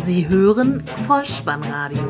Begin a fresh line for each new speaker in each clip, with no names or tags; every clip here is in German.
Sie hören Vollspannradio,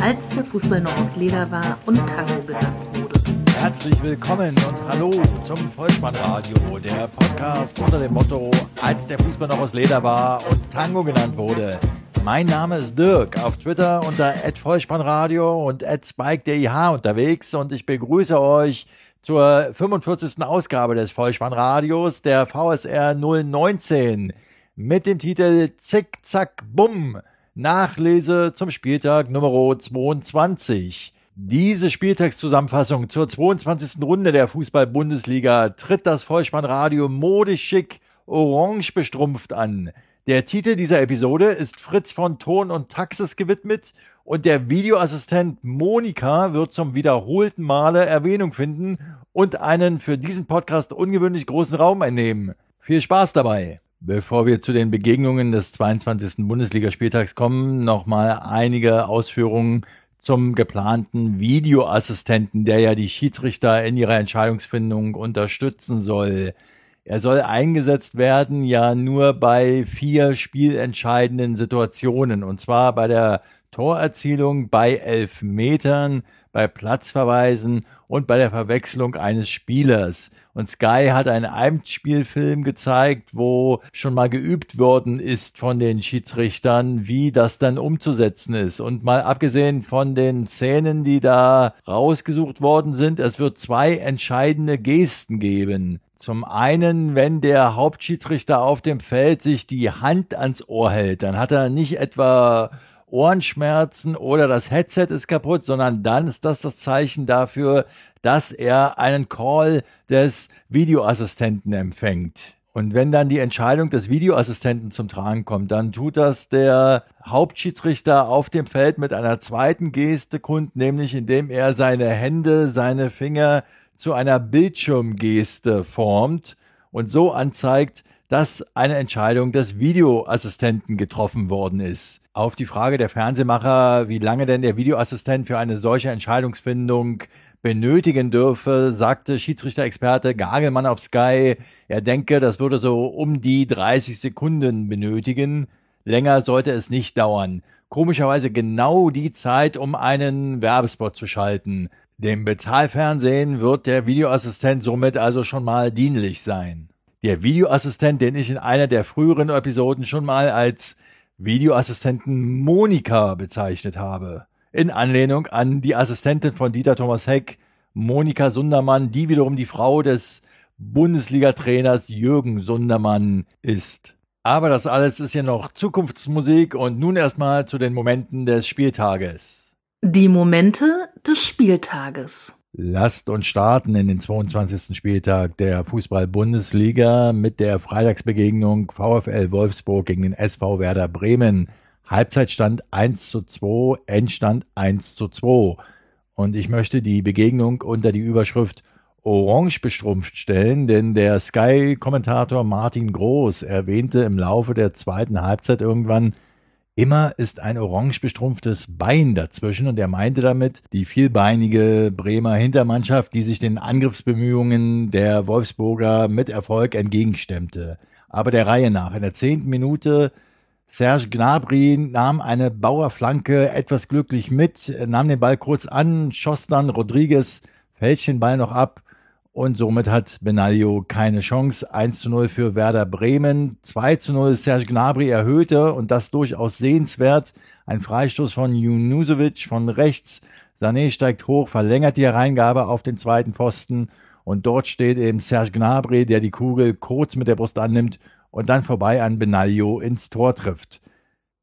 als der Fußball noch aus Leder war und Tango genannt wurde.
Herzlich willkommen und hallo zum Vollspannradio, der Podcast unter dem Motto, als der Fußball noch aus Leder war und Tango genannt wurde. Mein Name ist Dirk, auf Twitter unter @vollspannradio und @spike_dih unterwegs und ich begrüße euch zur 45. Ausgabe des Vollspannradios, der VSR 019 mit dem Titel Zick, Zack, Bumm. Nachlese zum Spieltag Nummer 22. Diese Spieltagszusammenfassung zur 22. Runde der Fußball-Bundesliga tritt das Vollspannradio modisch orange bestrumpft an. Der Titel dieser Episode ist Fritz von Ton und Taxis gewidmet und der Videoassistent Monika wird zum wiederholten Male Erwähnung finden und einen für diesen Podcast ungewöhnlich großen Raum einnehmen. Viel Spaß dabei! Bevor wir zu den Begegnungen des 22. Bundesligaspieltags kommen, nochmal einige Ausführungen zum geplanten Videoassistenten, der ja die Schiedsrichter in ihrer Entscheidungsfindung unterstützen soll. Er soll eingesetzt werden ja nur bei vier spielentscheidenden Situationen, und zwar bei der Torerzielung bei Elfmetern, bei Platzverweisen und bei der Verwechslung eines Spielers. Und Sky hat einen Eimspielfilm gezeigt, wo schon mal geübt worden ist von den Schiedsrichtern, wie das dann umzusetzen ist. Und mal abgesehen von den Szenen, die da rausgesucht worden sind, es wird zwei entscheidende Gesten geben. Zum einen, wenn der Hauptschiedsrichter auf dem Feld sich die Hand ans Ohr hält, dann hat er nicht etwa Ohrenschmerzen oder das Headset ist kaputt, sondern dann ist das das Zeichen dafür, dass er einen Call des Videoassistenten empfängt. Und wenn dann die Entscheidung des Videoassistenten zum Tragen kommt, dann tut das der Hauptschiedsrichter auf dem Feld mit einer zweiten Geste kund, nämlich indem er seine Hände, seine Finger zu einer Bildschirmgeste formt und so anzeigt, dass eine Entscheidung des Videoassistenten getroffen worden ist. Auf die Frage der Fernsehmacher, wie lange denn der Videoassistent für eine solche Entscheidungsfindung benötigen dürfe, sagte Schiedsrichter-Experte Gagelmann auf Sky, er denke, das würde so um die 30 Sekunden benötigen. Länger sollte es nicht dauern. Komischerweise genau die Zeit, um einen Werbespot zu schalten. Dem Bezahlfernsehen wird der Videoassistent somit also schon mal dienlich sein. Der Videoassistent, den ich in einer der früheren Episoden schon mal als Videoassistenten Monika bezeichnet habe. In Anlehnung an die Assistentin von Dieter Thomas Heck, Monika Sundermann, die wiederum die Frau des Bundesliga-Trainers Jürgen Sundermann ist. Aber das alles ist ja noch Zukunftsmusik und nun erstmal zu den Momenten des Spieltages.
Die Momente des Spieltages.
Lasst uns starten in den 22. Spieltag der Fußball-Bundesliga mit der Freitagsbegegnung VfL Wolfsburg gegen den SV Werder Bremen. Halbzeitstand 1 zu 2, Endstand 1 zu 2. Und ich möchte die Begegnung unter die Überschrift Orange bestrumpft stellen, denn der Sky-Kommentator Martin Groß erwähnte im Laufe der zweiten Halbzeit irgendwann, Immer ist ein orange bestrumpftes Bein dazwischen und er meinte damit die vielbeinige Bremer Hintermannschaft, die sich den Angriffsbemühungen der Wolfsburger mit Erfolg entgegenstemmte. Aber der Reihe nach. In der zehnten Minute Serge Gnabry nahm eine Bauerflanke etwas glücklich mit, nahm den Ball kurz an, schoss dann Rodriguez, fälscht den Ball noch ab und somit hat Benaglio keine Chance. 1 zu 0 für Werder Bremen. 2 zu 0 Serge Gnabry erhöhte und das durchaus sehenswert. Ein Freistoß von Junusovic von rechts. Sané steigt hoch, verlängert die Hereingabe auf den zweiten Pfosten und dort steht eben Serge Gnabry, der die Kugel kurz mit der Brust annimmt und dann vorbei an Benaglio ins Tor trifft.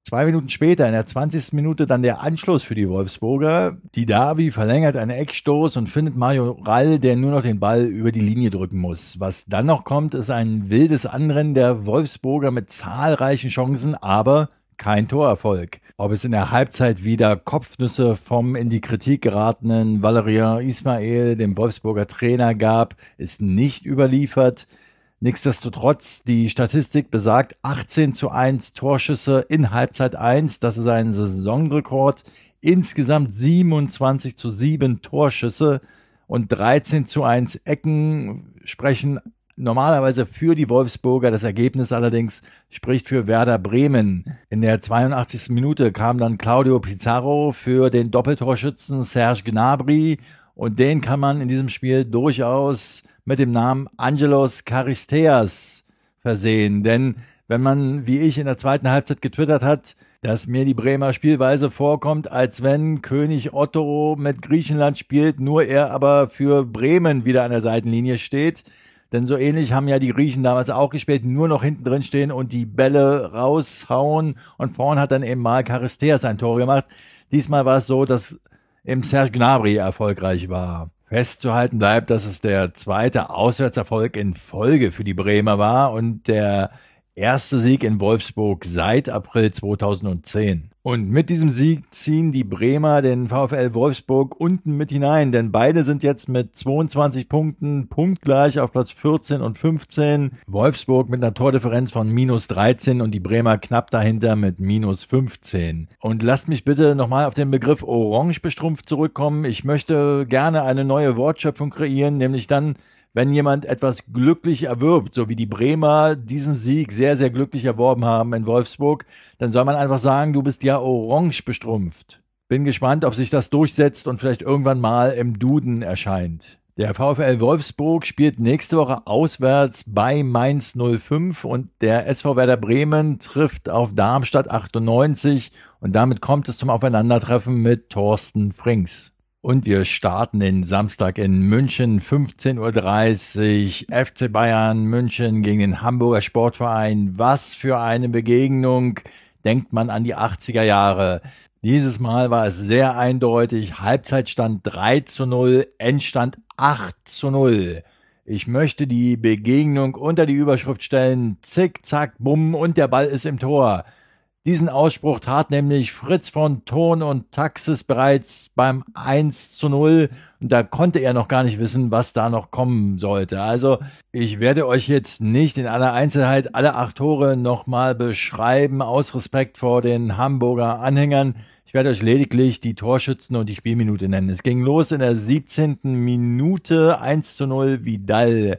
Zwei Minuten später, in der 20. Minute, dann der Anschluss für die Wolfsburger. Die Davi verlängert einen Eckstoß und findet Mario Rall, der nur noch den Ball über die Linie drücken muss. Was dann noch kommt, ist ein wildes Anrennen der Wolfsburger mit zahlreichen Chancen, aber kein Torerfolg. Ob es in der Halbzeit wieder Kopfnüsse vom in die Kritik geratenen Valerian Ismail, dem Wolfsburger Trainer, gab, ist nicht überliefert. Nichtsdestotrotz, die Statistik besagt 18 zu 1 Torschüsse in Halbzeit 1. Das ist ein Saisonrekord. Insgesamt 27 zu 7 Torschüsse und 13 zu 1 Ecken sprechen normalerweise für die Wolfsburger. Das Ergebnis allerdings spricht für Werder Bremen. In der 82. Minute kam dann Claudio Pizarro für den Doppeltorschützen Serge Gnabry und den kann man in diesem Spiel durchaus mit dem Namen Angelos Charisteas versehen. Denn wenn man, wie ich in der zweiten Halbzeit getwittert hat, dass mir die Bremer Spielweise vorkommt, als wenn König Otto mit Griechenland spielt, nur er aber für Bremen wieder an der Seitenlinie steht. Denn so ähnlich haben ja die Griechen damals auch gespielt, nur noch hinten drin stehen und die Bälle raushauen. Und vorn hat dann eben mal Charisteas ein Tor gemacht. Diesmal war es so, dass im Serge Gnabry erfolgreich war. Festzuhalten bleibt, dass es der zweite Auswärtserfolg in Folge für die Bremer war und der erste Sieg in Wolfsburg seit April 2010. Und mit diesem Sieg ziehen die Bremer den VfL Wolfsburg unten mit hinein, denn beide sind jetzt mit 22 Punkten punktgleich auf Platz 14 und 15. Wolfsburg mit einer Tordifferenz von minus 13 und die Bremer knapp dahinter mit minus 15. Und lasst mich bitte nochmal auf den Begriff orange bestrumpft zurückkommen. Ich möchte gerne eine neue Wortschöpfung kreieren, nämlich dann, wenn jemand etwas glücklich erwirbt, so wie die Bremer diesen Sieg sehr, sehr glücklich erworben haben in Wolfsburg, dann soll man einfach sagen, du bist ja orange bestrumpft. Bin gespannt, ob sich das durchsetzt und vielleicht irgendwann mal im Duden erscheint. Der VfL Wolfsburg spielt nächste Woche auswärts bei Mainz 05 und der SV Werder Bremen trifft auf Darmstadt 98 und damit kommt es zum Aufeinandertreffen mit Thorsten Frings. Und wir starten den Samstag in München, 15.30 Uhr. FC Bayern München gegen den Hamburger Sportverein. Was für eine Begegnung. Denkt man an die 80er Jahre. Dieses Mal war es sehr eindeutig. Halbzeitstand 3 zu 0, Endstand 8 zu 0. Ich möchte die Begegnung unter die Überschrift stellen. Zick, zack, bumm und der Ball ist im Tor. Diesen Ausspruch tat nämlich Fritz von Thurn und Taxis bereits beim 1 zu 0 und da konnte er noch gar nicht wissen, was da noch kommen sollte. Also ich werde euch jetzt nicht in aller Einzelheit alle acht Tore nochmal beschreiben, aus Respekt vor den Hamburger Anhängern. Ich werde euch lediglich die Torschützen und die Spielminute nennen. Es ging los in der 17. Minute 1 zu 0 Vidal.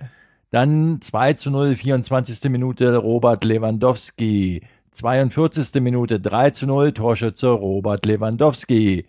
Dann 2 zu 0, 24. Minute Robert Lewandowski. 42. Minute 3 zu 0, Torschütze Robert Lewandowski.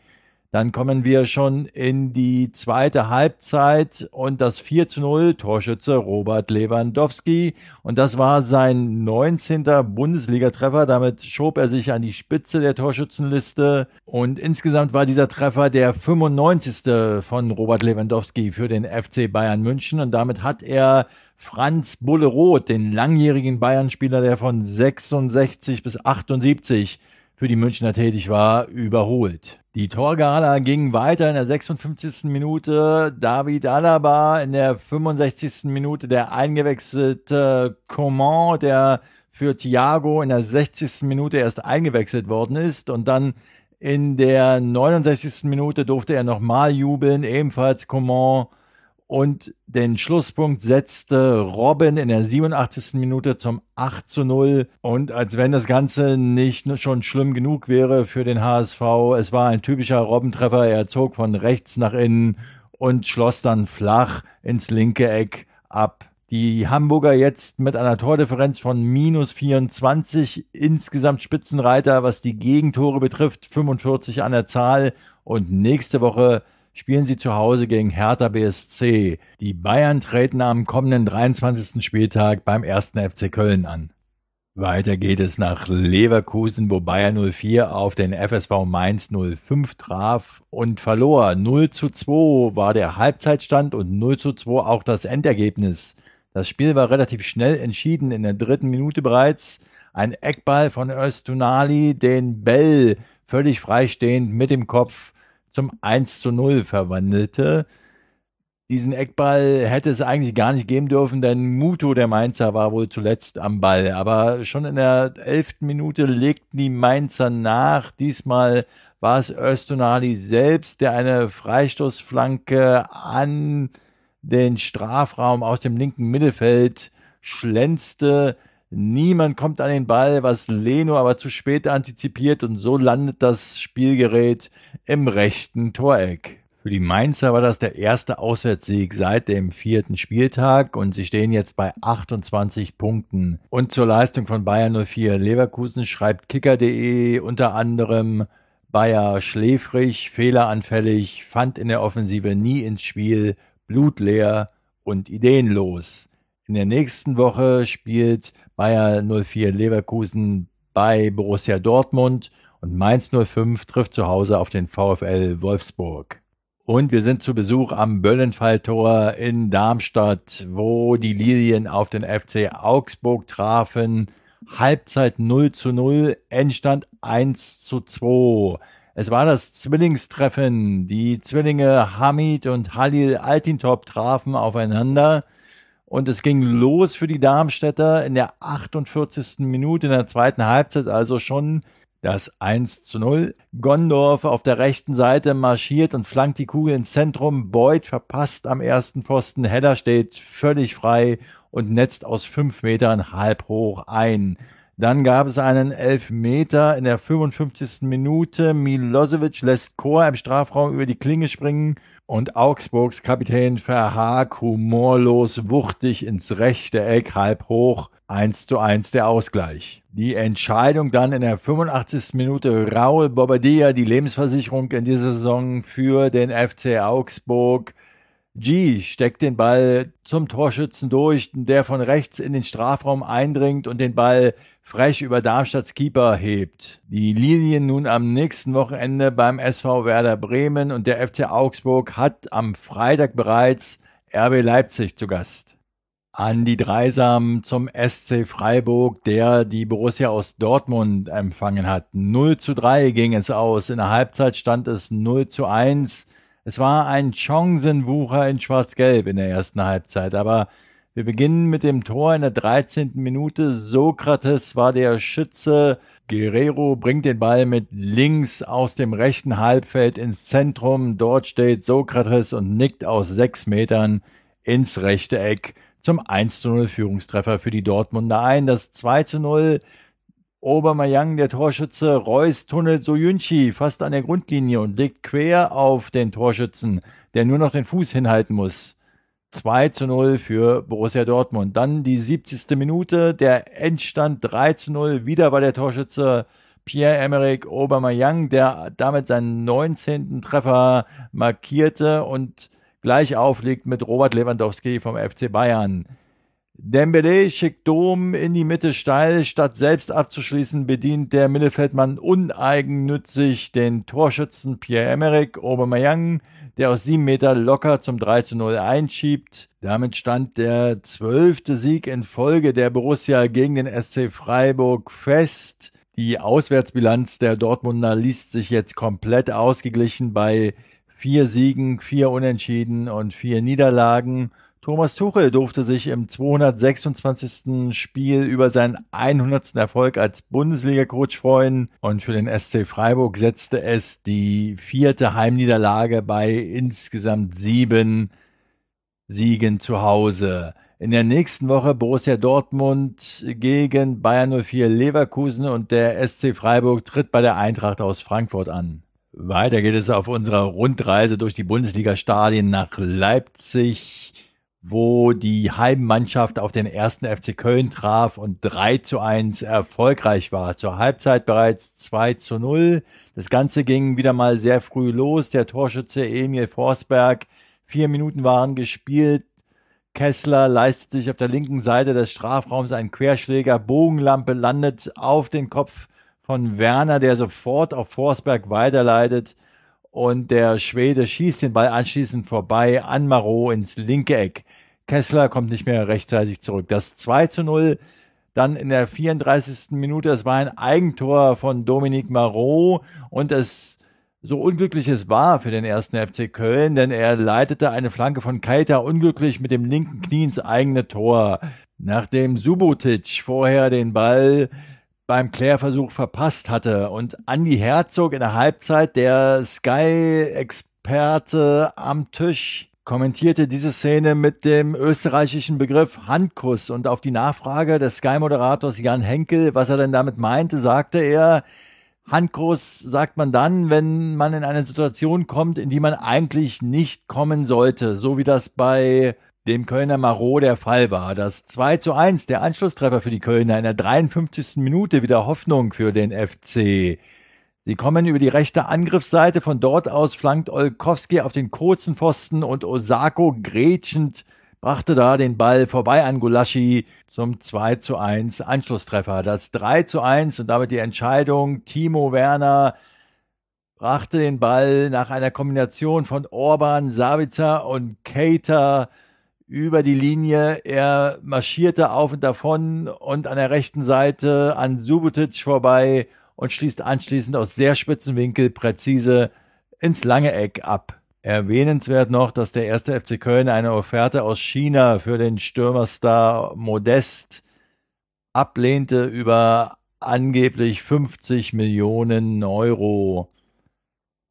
Dann kommen wir schon in die zweite Halbzeit und das 4 zu 0, Torschütze Robert Lewandowski. Und das war sein 19. Bundesligatreffer. Damit schob er sich an die Spitze der Torschützenliste. Und insgesamt war dieser Treffer der 95. von Robert Lewandowski für den FC Bayern München. Und damit hat er Franz Bulleroth, den langjährigen Bayern-Spieler, der von 66 bis 78 für die Münchner tätig war, überholt. Die Torgala ging weiter in der 56. Minute. David Alaba in der 65. Minute der eingewechselte Coman, der für Thiago in der 60. Minute erst eingewechselt worden ist und dann in der 69. Minute durfte er nochmal jubeln, ebenfalls Coman und den Schlusspunkt setzte Robin in der 87. Minute zum 8 zu 0. Und als wenn das Ganze nicht schon schlimm genug wäre für den HSV, es war ein typischer Robbentreffer. Er zog von rechts nach innen und schloss dann flach ins linke Eck ab. Die Hamburger jetzt mit einer Tordifferenz von minus 24, insgesamt Spitzenreiter, was die Gegentore betrifft, 45 an der Zahl. Und nächste Woche spielen sie zu Hause gegen Hertha BSC. Die Bayern treten am kommenden 23. Spieltag beim 1. FC Köln an. Weiter geht es nach Leverkusen, wo Bayern 04 auf den FSV Mainz 05 traf und verlor. 0 zu 2 war der Halbzeitstand und 0 zu 2 auch das Endergebnis. Das Spiel war relativ schnell entschieden in der dritten Minute bereits. Ein Eckball von Östunali, den Bell völlig freistehend mit dem Kopf zum 1 zu 0 verwandelte. Diesen Eckball hätte es eigentlich gar nicht geben dürfen, denn Muto, der Mainzer, war wohl zuletzt am Ball. Aber schon in der elften Minute legten die Mainzer nach. Diesmal war es Östonali selbst, der eine Freistoßflanke an den Strafraum aus dem linken Mittelfeld schlänzte. Niemand kommt an den Ball, was Leno aber zu spät antizipiert und so landet das Spielgerät im rechten Toreck. Für die Mainzer war das der erste Auswärtssieg seit dem vierten Spieltag und sie stehen jetzt bei 28 Punkten. Und zur Leistung von Bayern 04 Leverkusen schreibt kicker.de unter anderem Bayer schläfrig, fehleranfällig, fand in der Offensive nie ins Spiel, blutleer und ideenlos. In der nächsten Woche spielt Bayer 04 Leverkusen bei Borussia Dortmund und Mainz 05 trifft zu Hause auf den VfL Wolfsburg. Und wir sind zu Besuch am Böllenfalltor in Darmstadt, wo die Lilien auf den FC Augsburg trafen. Halbzeit 0 zu 0, Endstand 1 zu 2. Es war das Zwillingstreffen. Die Zwillinge Hamid und Halil Altintop trafen aufeinander. Und es ging los für die Darmstädter in der 48. Minute in der zweiten Halbzeit, also schon das 1 zu 0. Gondorf auf der rechten Seite marschiert und flankt die Kugel ins Zentrum. Beuth verpasst am ersten Pfosten. Heller steht völlig frei und netzt aus fünf Metern halb hoch ein. Dann gab es einen Elfmeter in der 55. Minute. Milosevic lässt Chor im Strafraum über die Klinge springen und Augsburgs Kapitän Verhaag humorlos wuchtig ins rechte Eck halb hoch. 1 zu 1 der Ausgleich. Die Entscheidung dann in der 85. Minute Raul Bobadilla, die Lebensversicherung in dieser Saison für den FC Augsburg. G steckt den Ball zum Torschützen durch, der von rechts in den Strafraum eindringt und den Ball frech über Darmstadts Keeper hebt. Die Linien nun am nächsten Wochenende beim SV Werder Bremen und der FC Augsburg hat am Freitag bereits RB Leipzig zu Gast an die Dreisam zum SC Freiburg, der die Borussia aus Dortmund empfangen hat. 0 zu 3 ging es aus. In der Halbzeit stand es 0 zu 1. Es war ein Chancenwucher in Schwarz-Gelb in der ersten Halbzeit, aber wir beginnen mit dem Tor in der 13. Minute. Sokrates war der Schütze. Guerrero bringt den Ball mit links aus dem rechten Halbfeld ins Zentrum. Dort steht Sokrates und nickt aus sechs Metern ins rechte Eck zum 1 zu 0 Führungstreffer für die Dortmunder ein. Das 2 zu 0 Obermayang, der Torschütze, Reus tunnelt Soyunchi fast an der Grundlinie und legt quer auf den Torschützen, der nur noch den Fuß hinhalten muss. 2 zu 0 für Borussia Dortmund. Dann die 70. Minute, der Endstand 3 zu 0. Wieder war der Torschütze Pierre-Emerick Aubameyang, der damit seinen 19. Treffer markierte und gleich aufliegt mit Robert Lewandowski vom FC Bayern. Dembele schickt Dom in die Mitte steil, statt selbst abzuschließen, bedient der Mittelfeldmann uneigennützig den Torschützen Pierre-Emerick Aubameyang, der aus sieben Meter locker zum 3 zu 0 einschiebt. Damit stand der zwölfte Sieg in Folge der Borussia gegen den SC Freiburg fest. Die Auswärtsbilanz der Dortmunder liest sich jetzt komplett ausgeglichen bei vier Siegen, vier Unentschieden und vier Niederlagen. Thomas Tuchel durfte sich im 226. Spiel über seinen 100. Erfolg als Bundesliga-Coach freuen und für den SC Freiburg setzte es die vierte Heimniederlage bei insgesamt sieben Siegen zu Hause. In der nächsten Woche Borussia Dortmund gegen Bayern 04 Leverkusen und der SC Freiburg tritt bei der Eintracht aus Frankfurt an. Weiter geht es auf unserer Rundreise durch die Bundesliga-Stadien nach Leipzig, wo die Heimmannschaft auf den ersten FC Köln traf und 3 zu 1 erfolgreich war. Zur Halbzeit bereits 2 zu 0. Das Ganze ging wieder mal sehr früh los. Der Torschütze Emil Forsberg. Vier Minuten waren gespielt. Kessler leistet sich auf der linken Seite des Strafraums einen Querschläger. Bogenlampe landet auf den Kopf von Werner, der sofort auf Forsberg weiterleitet und der Schwede schießt den Ball anschließend vorbei an Marot ins linke Eck. Kessler kommt nicht mehr rechtzeitig zurück. Das 2 zu 0 dann in der 34. Minute, es war ein Eigentor von Dominique Marot und es so unglücklich es war für den ersten FC Köln, denn er leitete eine Flanke von Keita unglücklich mit dem linken Knie ins eigene Tor. Nachdem Subotic vorher den Ball beim Klärversuch verpasst hatte. Und Andy Herzog in der Halbzeit, der Sky-Experte am Tisch, kommentierte diese Szene mit dem österreichischen Begriff Handkuss. Und auf die Nachfrage des Sky-Moderators Jan Henkel, was er denn damit meinte, sagte er, Handkurs sagt man dann, wenn man in eine Situation kommt, in die man eigentlich nicht kommen sollte, so wie das bei dem Kölner Marot der Fall war. Das 2 zu 1, der Anschlusstreffer für die Kölner in der 53. Minute, wieder Hoffnung für den FC. Sie kommen über die rechte Angriffsseite, von dort aus flankt Olkowski auf den kurzen Pfosten und Osako grätschend brachte da den Ball vorbei an Gulaschi zum 2 zu 1 Anschlusstreffer. Das 3 zu 1 und damit die Entscheidung. Timo Werner brachte den Ball nach einer Kombination von Orban, Savitzer und Keita über die Linie. Er marschierte auf und davon und an der rechten Seite an Subotic vorbei und schließt anschließend aus sehr spitzen Winkel präzise ins lange Eck ab. Erwähnenswert noch, dass der erste FC Köln eine Offerte aus China für den Stürmerstar Modest ablehnte über angeblich 50 Millionen Euro.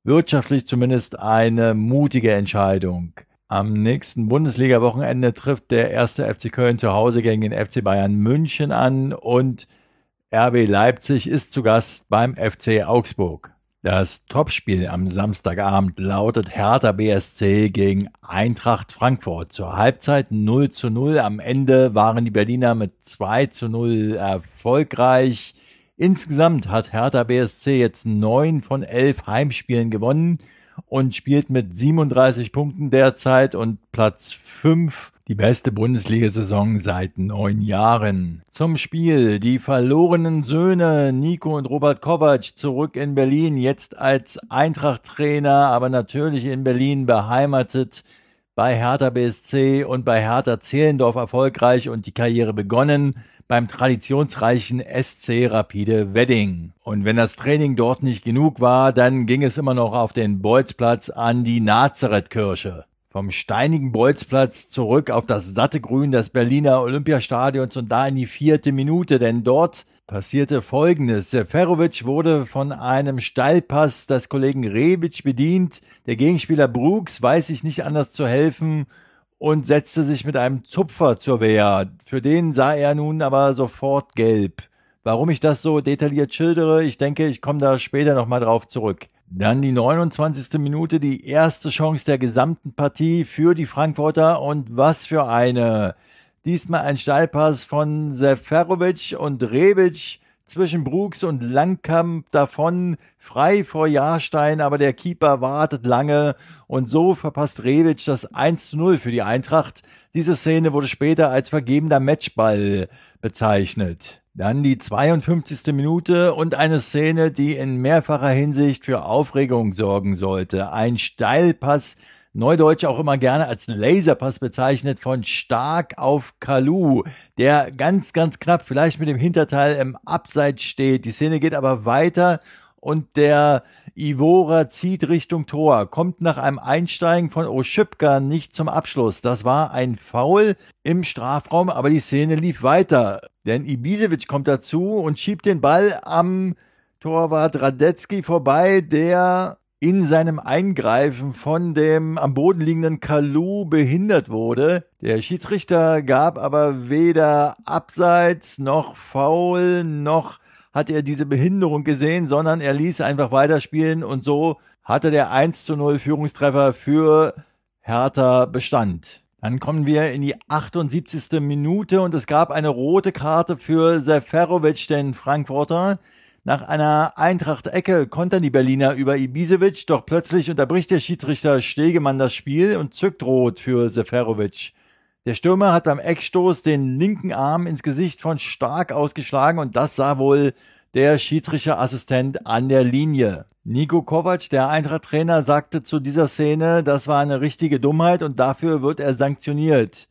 Wirtschaftlich zumindest eine mutige Entscheidung. Am nächsten Bundesliga-Wochenende trifft der erste FC Köln zu Hause gegen den FC Bayern München an und RB Leipzig ist zu Gast beim FC Augsburg. Das Topspiel am Samstagabend lautet Hertha BSC gegen Eintracht Frankfurt. Zur Halbzeit 0 zu 0. Am Ende waren die Berliner mit 2 zu 0 erfolgreich. Insgesamt hat Hertha BSC jetzt neun von elf Heimspielen gewonnen und spielt mit 37 Punkten derzeit und Platz 5 die beste Bundesliga-Saison seit neun Jahren. Zum Spiel. Die verlorenen Söhne Nico und Robert Kovac zurück in Berlin, jetzt als Eintracht-Trainer, aber natürlich in Berlin beheimatet bei Hertha BSC und bei Hertha Zehlendorf erfolgreich und die Karriere begonnen beim traditionsreichen SC Rapide Wedding. Und wenn das Training dort nicht genug war, dann ging es immer noch auf den Bolzplatz an die Nazarethkirche vom steinigen Bolzplatz zurück auf das satte Grün des Berliner Olympiastadions und da in die vierte Minute, denn dort passierte Folgendes. Seferovic wurde von einem Steilpass des Kollegen Rebic bedient. Der Gegenspieler Brooks weiß sich nicht anders zu helfen und setzte sich mit einem Zupfer zur Wehr. Für den sah er nun aber sofort gelb. Warum ich das so detailliert schildere, ich denke, ich komme da später nochmal drauf zurück. Dann die 29. Minute, die erste Chance der gesamten Partie für die Frankfurter und was für eine. Diesmal ein Steilpass von Seferovic und Rebic zwischen Brooks und Langkamp davon, frei vor Jahrstein, aber der Keeper wartet lange und so verpasst Rebic das 1 zu 0 für die Eintracht. Diese Szene wurde später als vergebener Matchball bezeichnet. Dann die 52. Minute und eine Szene, die in mehrfacher Hinsicht für Aufregung sorgen sollte. Ein Steilpass, Neudeutsch auch immer gerne als Laserpass bezeichnet, von Stark auf Kalu, der ganz, ganz knapp vielleicht mit dem Hinterteil im Abseits steht. Die Szene geht aber weiter und der Ivora zieht Richtung Tor, kommt nach einem Einsteigen von Oschipka nicht zum Abschluss. Das war ein Foul im Strafraum, aber die Szene lief weiter. Denn Ibisevic kommt dazu und schiebt den Ball am Torwart Radetzky vorbei, der in seinem Eingreifen von dem am Boden liegenden Kalu behindert wurde. Der Schiedsrichter gab aber weder Abseits noch Foul noch hat er diese Behinderung gesehen, sondern er ließ einfach weiterspielen und so hatte der 1 zu 0 Führungstreffer für Hertha Bestand. Dann kommen wir in die 78. Minute und es gab eine rote Karte für Seferovic, den Frankfurter. Nach einer Eintracht-Ecke kontern die Berliner über Ibisevic, doch plötzlich unterbricht der Schiedsrichter Stegemann das Spiel und zückt rot für Seferovic. Der Stürmer hat beim Eckstoß den linken Arm ins Gesicht von Stark ausgeschlagen und das sah wohl der Schiedsrichterassistent an der Linie. Nico Kovac, der Eintracht-Trainer, sagte zu dieser Szene, das war eine richtige Dummheit und dafür wird er sanktioniert.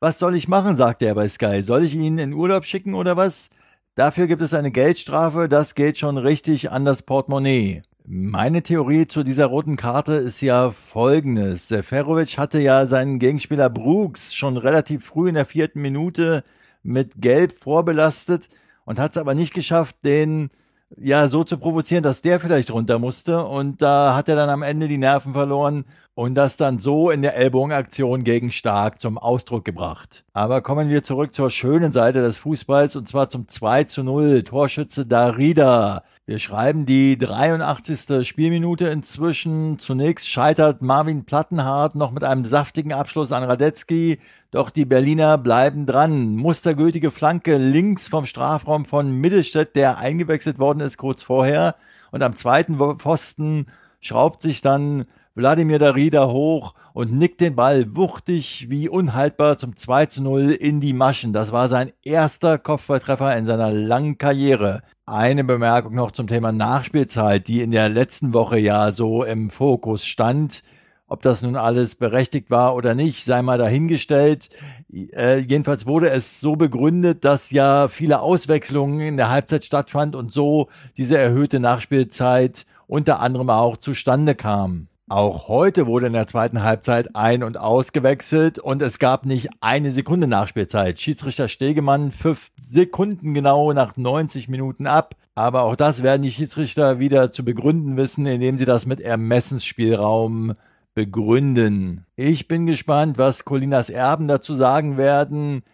Was soll ich machen, sagte er bei Sky. Soll ich ihn in Urlaub schicken oder was? Dafür gibt es eine Geldstrafe, das geht schon richtig an das Portemonnaie. Meine Theorie zu dieser roten Karte ist ja folgendes. Seferovic hatte ja seinen Gegenspieler Brooks schon relativ früh in der vierten Minute mit Gelb vorbelastet und hat es aber nicht geschafft, den ja so zu provozieren, dass der vielleicht runter musste. Und da hat er dann am Ende die Nerven verloren und das dann so in der Ellbogenaktion gegen Stark zum Ausdruck gebracht. Aber kommen wir zurück zur schönen Seite des Fußballs und zwar zum 2 zu 0. Torschütze Darida. Wir schreiben die 83. Spielminute inzwischen. Zunächst scheitert Marvin Plattenhardt noch mit einem saftigen Abschluss an Radetzky. Doch die Berliner bleiben dran. Mustergültige Flanke links vom Strafraum von Mittelstädt, der eingewechselt worden ist kurz vorher. Und am zweiten Pfosten schraubt sich dann Wladimir Darida hoch und nickt den Ball wuchtig wie unhaltbar zum 2 zu 0 in die Maschen. Das war sein erster Kopfballtreffer in seiner langen Karriere. Eine Bemerkung noch zum Thema Nachspielzeit, die in der letzten Woche ja so im Fokus stand. Ob das nun alles berechtigt war oder nicht, sei mal dahingestellt. Äh, jedenfalls wurde es so begründet, dass ja viele Auswechslungen in der Halbzeit stattfand und so diese erhöhte Nachspielzeit unter anderem auch zustande kam. Auch heute wurde in der zweiten Halbzeit ein- und ausgewechselt und es gab nicht eine Sekunde Nachspielzeit. Schiedsrichter Stegemann fünf Sekunden genau nach 90 Minuten ab. Aber auch das werden die Schiedsrichter wieder zu begründen wissen, indem sie das mit Ermessensspielraum begründen. Ich bin gespannt, was Colinas Erben dazu sagen werden,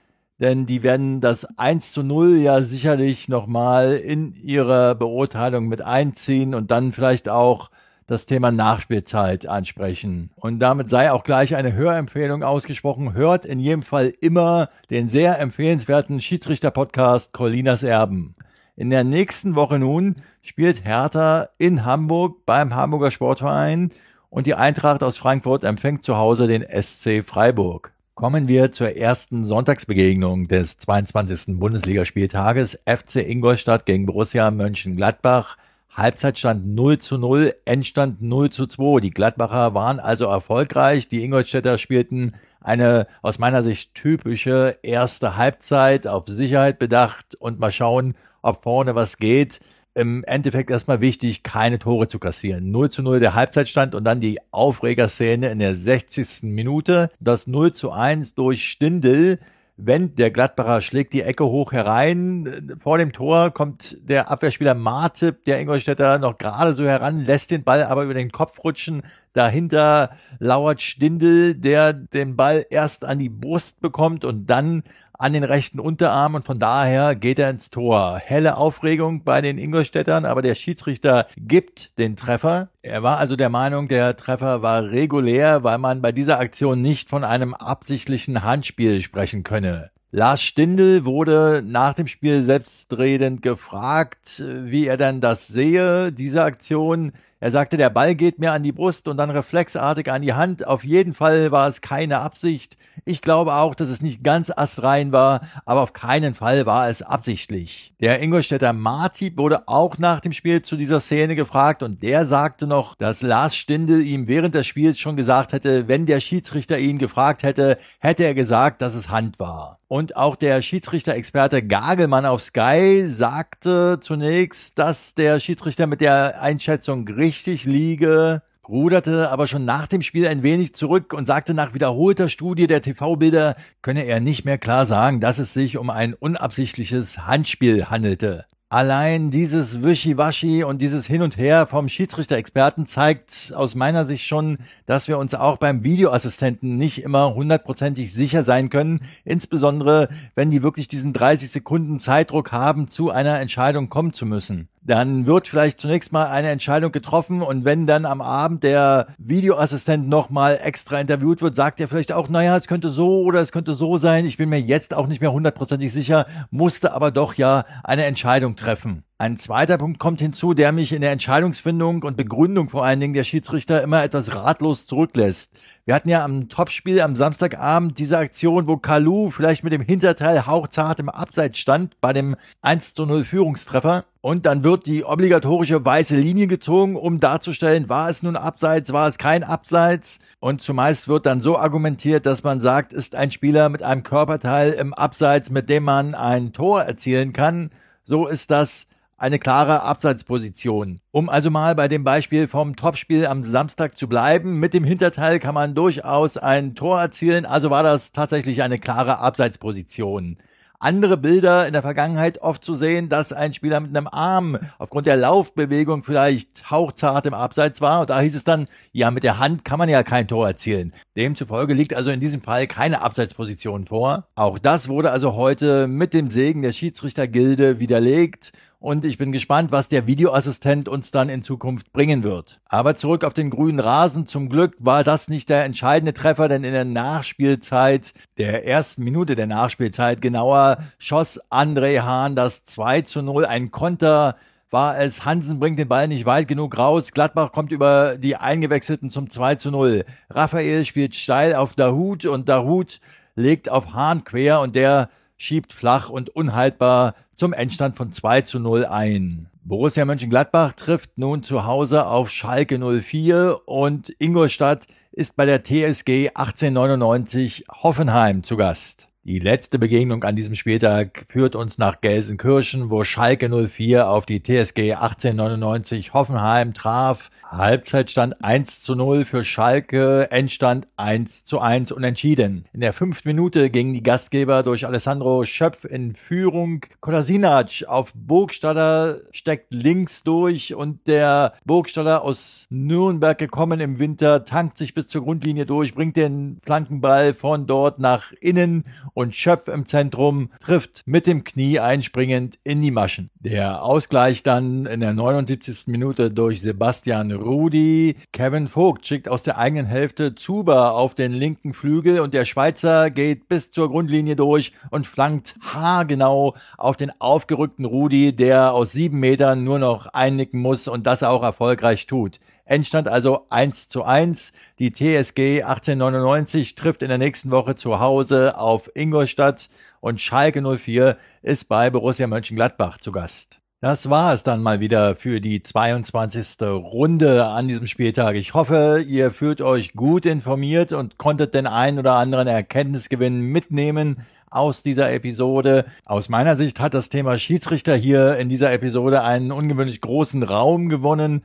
denn die werden das 1 zu 0 ja sicherlich nochmal in ihrer Beurteilung mit einziehen und dann vielleicht auch das Thema Nachspielzeit ansprechen. Und damit sei auch gleich eine Hörempfehlung ausgesprochen. Hört in jedem Fall immer den sehr empfehlenswerten Schiedsrichter-Podcast Colinas Erben. In der nächsten Woche nun spielt Hertha in Hamburg beim Hamburger Sportverein und die Eintracht aus Frankfurt empfängt zu Hause den SC Freiburg. Kommen wir zur ersten Sonntagsbegegnung des 22. Bundesligaspieltages FC Ingolstadt gegen Borussia Mönchengladbach. Halbzeitstand 0 zu 0, Endstand 0 zu 2. Die Gladbacher waren also erfolgreich. Die Ingolstädter spielten eine aus meiner Sicht typische erste Halbzeit auf Sicherheit bedacht und mal schauen, ob vorne was geht. Im Endeffekt erstmal wichtig, keine Tore zu kassieren. 0 zu 0 der Halbzeitstand und dann die Aufregerszene in der 60. Minute. Das 0 zu 1 durch Stindel wenn der Gladbacher schlägt die Ecke hoch herein. Vor dem Tor kommt der Abwehrspieler Martip, der Ingolstädter, noch gerade so heran, lässt den Ball aber über den Kopf rutschen. Dahinter lauert Stindel, der den Ball erst an die Brust bekommt und dann an den rechten Unterarm und von daher geht er ins Tor. Helle Aufregung bei den Ingolstädtern, aber der Schiedsrichter gibt den Treffer. Er war also der Meinung, der Treffer war regulär, weil man bei dieser Aktion nicht von einem absichtlichen Handspiel sprechen könne. Lars Stindl wurde nach dem Spiel selbstredend gefragt, wie er denn das sehe, diese Aktion. Er sagte, der Ball geht mir an die Brust und dann reflexartig an die Hand. Auf jeden Fall war es keine Absicht. Ich glaube auch, dass es nicht ganz astrein war, aber auf keinen Fall war es absichtlich. Der Ingolstädter Martip wurde auch nach dem Spiel zu dieser Szene gefragt und der sagte noch, dass Lars Stindl ihm während des Spiels schon gesagt hätte, wenn der Schiedsrichter ihn gefragt hätte, hätte er gesagt, dass es Hand war. Und auch der Schiedsrichter-Experte Gagelmann auf Sky sagte zunächst, dass der Schiedsrichter mit der Einschätzung richtig liege, ruderte aber schon nach dem Spiel ein wenig zurück und sagte nach wiederholter Studie der TV-Bilder könne er nicht mehr klar sagen, dass es sich um ein unabsichtliches Handspiel handelte. Allein dieses Wischiwaschi und dieses Hin und Her vom Schiedsrichter-Experten zeigt aus meiner Sicht schon, dass wir uns auch beim Videoassistenten nicht immer hundertprozentig sicher sein können, insbesondere wenn die wirklich diesen 30 Sekunden Zeitdruck haben, zu einer Entscheidung kommen zu müssen dann wird vielleicht zunächst mal eine Entscheidung getroffen und wenn dann am Abend der Videoassistent nochmal extra interviewt wird, sagt er vielleicht auch, naja, es könnte so oder es könnte so sein. Ich bin mir jetzt auch nicht mehr hundertprozentig sicher, musste aber doch ja eine Entscheidung treffen. Ein zweiter Punkt kommt hinzu, der mich in der Entscheidungsfindung und Begründung vor allen Dingen der Schiedsrichter immer etwas ratlos zurücklässt. Wir hatten ja am Topspiel am Samstagabend diese Aktion, wo Kalu vielleicht mit dem Hinterteil hauchzart im Abseits stand bei dem 1 zu 0 Führungstreffer. Und dann wird die obligatorische weiße Linie gezogen, um darzustellen, war es nun Abseits, war es kein Abseits. Und zumeist wird dann so argumentiert, dass man sagt, ist ein Spieler mit einem Körperteil im Abseits, mit dem man ein Tor erzielen kann. So ist das eine klare Abseitsposition. Um also mal bei dem Beispiel vom Topspiel am Samstag zu bleiben, mit dem Hinterteil kann man durchaus ein Tor erzielen, also war das tatsächlich eine klare Abseitsposition. andere Bilder in der Vergangenheit oft zu sehen, dass ein Spieler mit einem Arm aufgrund der Laufbewegung vielleicht hauchzart im Abseits war. Und da hieß es dann, ja, mit der Hand kann man ja kein Tor erzielen. Demzufolge liegt also in diesem Fall keine Abseitsposition vor. Auch das wurde also heute mit dem Segen der Schiedsrichtergilde widerlegt und ich bin gespannt, was der Videoassistent uns dann in Zukunft bringen wird. Aber zurück auf den grünen Rasen. Zum Glück war das nicht der entscheidende Treffer, denn in der Nachspielzeit, der ersten Minute der Nachspielzeit genauer, schoss André Hahn das 2 zu 0, ein Konter war es, Hansen bringt den Ball nicht weit genug raus, Gladbach kommt über die Eingewechselten zum 2 zu 0. Raphael spielt steil auf Dahut und Dahut legt auf Hahn quer und der schiebt flach und unhaltbar zum Endstand von 2 zu 0 ein. Borussia Mönchengladbach trifft nun zu Hause auf Schalke 04 und Ingolstadt ist bei der TSG 1899 Hoffenheim zu Gast. Die letzte Begegnung an diesem Spieltag führt uns nach Gelsenkirchen, wo Schalke 04 auf die TSG 1899 Hoffenheim traf. Halbzeitstand 1 zu 0 für Schalke, Endstand 1 zu 1 unentschieden. In der fünften Minute gingen die Gastgeber durch Alessandro Schöpf in Führung. Kolasinac auf Burgstaller steckt links durch und der Burgstaller aus Nürnberg gekommen im Winter tankt sich bis zur Grundlinie durch, bringt den Flankenball von dort nach innen und Schöpf im Zentrum trifft mit dem Knie einspringend in die Maschen. Der Ausgleich dann in der 79. Minute durch Sebastian Rudi. Kevin Vogt schickt aus der eigenen Hälfte Zuber auf den linken Flügel und der Schweizer geht bis zur Grundlinie durch und flankt haargenau auf den aufgerückten Rudi, der aus sieben Metern nur noch einnicken muss und das auch erfolgreich tut. Endstand also 1 zu 1. Die TSG 1899 trifft in der nächsten Woche zu Hause auf Ingolstadt und Schalke 04 ist bei Borussia Mönchengladbach zu Gast. Das war es dann mal wieder für die 22. Runde an diesem Spieltag. Ich hoffe, ihr fühlt euch gut informiert und konntet den einen oder anderen Erkenntnisgewinn mitnehmen aus dieser Episode. Aus meiner Sicht hat das Thema Schiedsrichter hier in dieser Episode einen ungewöhnlich großen Raum gewonnen.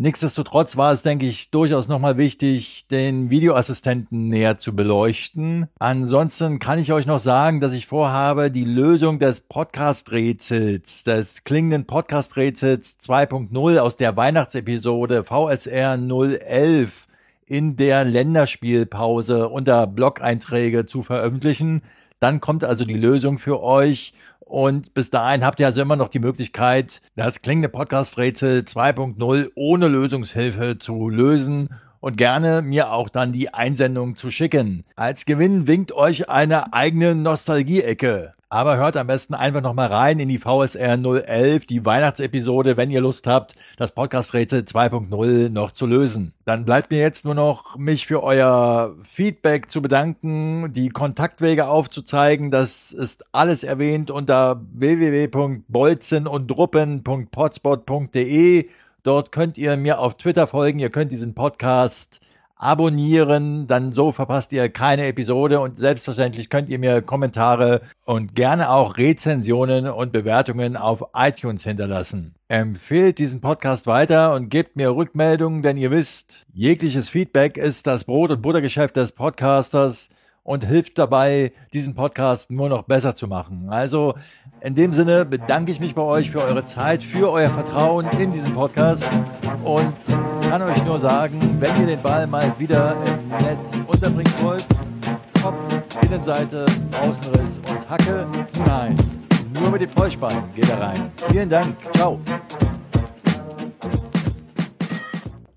Nichtsdestotrotz war es, denke ich, durchaus nochmal wichtig, den Videoassistenten näher zu beleuchten. Ansonsten kann ich euch noch sagen, dass ich vorhabe, die Lösung des Podcast-Rätsels, des klingenden Podcast-Rätsels 2.0 aus der Weihnachtsepisode VSR 011 in der Länderspielpause unter Blog-Einträge zu veröffentlichen. Dann kommt also die Lösung für euch und bis dahin habt ihr also immer noch die Möglichkeit, das klingende Podcast-Rätsel 2.0 ohne Lösungshilfe zu lösen und gerne mir auch dann die Einsendung zu schicken. Als Gewinn winkt euch eine eigene Nostalgie-Ecke. Aber hört am besten einfach nochmal rein in die VSR 011, die Weihnachtsepisode, wenn ihr Lust habt, das Podcast-Rätsel 2.0 noch zu lösen. Dann bleibt mir jetzt nur noch, mich für euer Feedback zu bedanken, die Kontaktwege aufzuzeigen. Das ist alles erwähnt unter www.bolzenunddruppen.potspot.de. Dort könnt ihr mir auf Twitter folgen, ihr könnt diesen Podcast abonnieren, dann so verpasst ihr keine Episode und selbstverständlich könnt ihr mir Kommentare und gerne auch Rezensionen und Bewertungen auf iTunes hinterlassen. Empfehlt diesen Podcast weiter und gebt mir Rückmeldungen, denn ihr wisst, jegliches Feedback ist das Brot- und Buttergeschäft des Podcasters und hilft dabei, diesen Podcast nur noch besser zu machen. Also in dem Sinne bedanke ich mich bei euch für eure Zeit, für euer Vertrauen in diesen Podcast und kann euch nur sagen, wenn ihr den Ball mal wieder im Netz unterbringen wollt, Kopf, Innenseite, Außenriss und Hacke hinein. Nur mit dem Vollspann geht er rein. Vielen Dank. Ciao.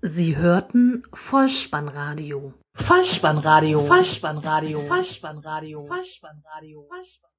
Sie hörten Vollspannradio. Vollspannradio. Vollspannradio. Vollspannradio. Vollspannradio. Vollspannradio.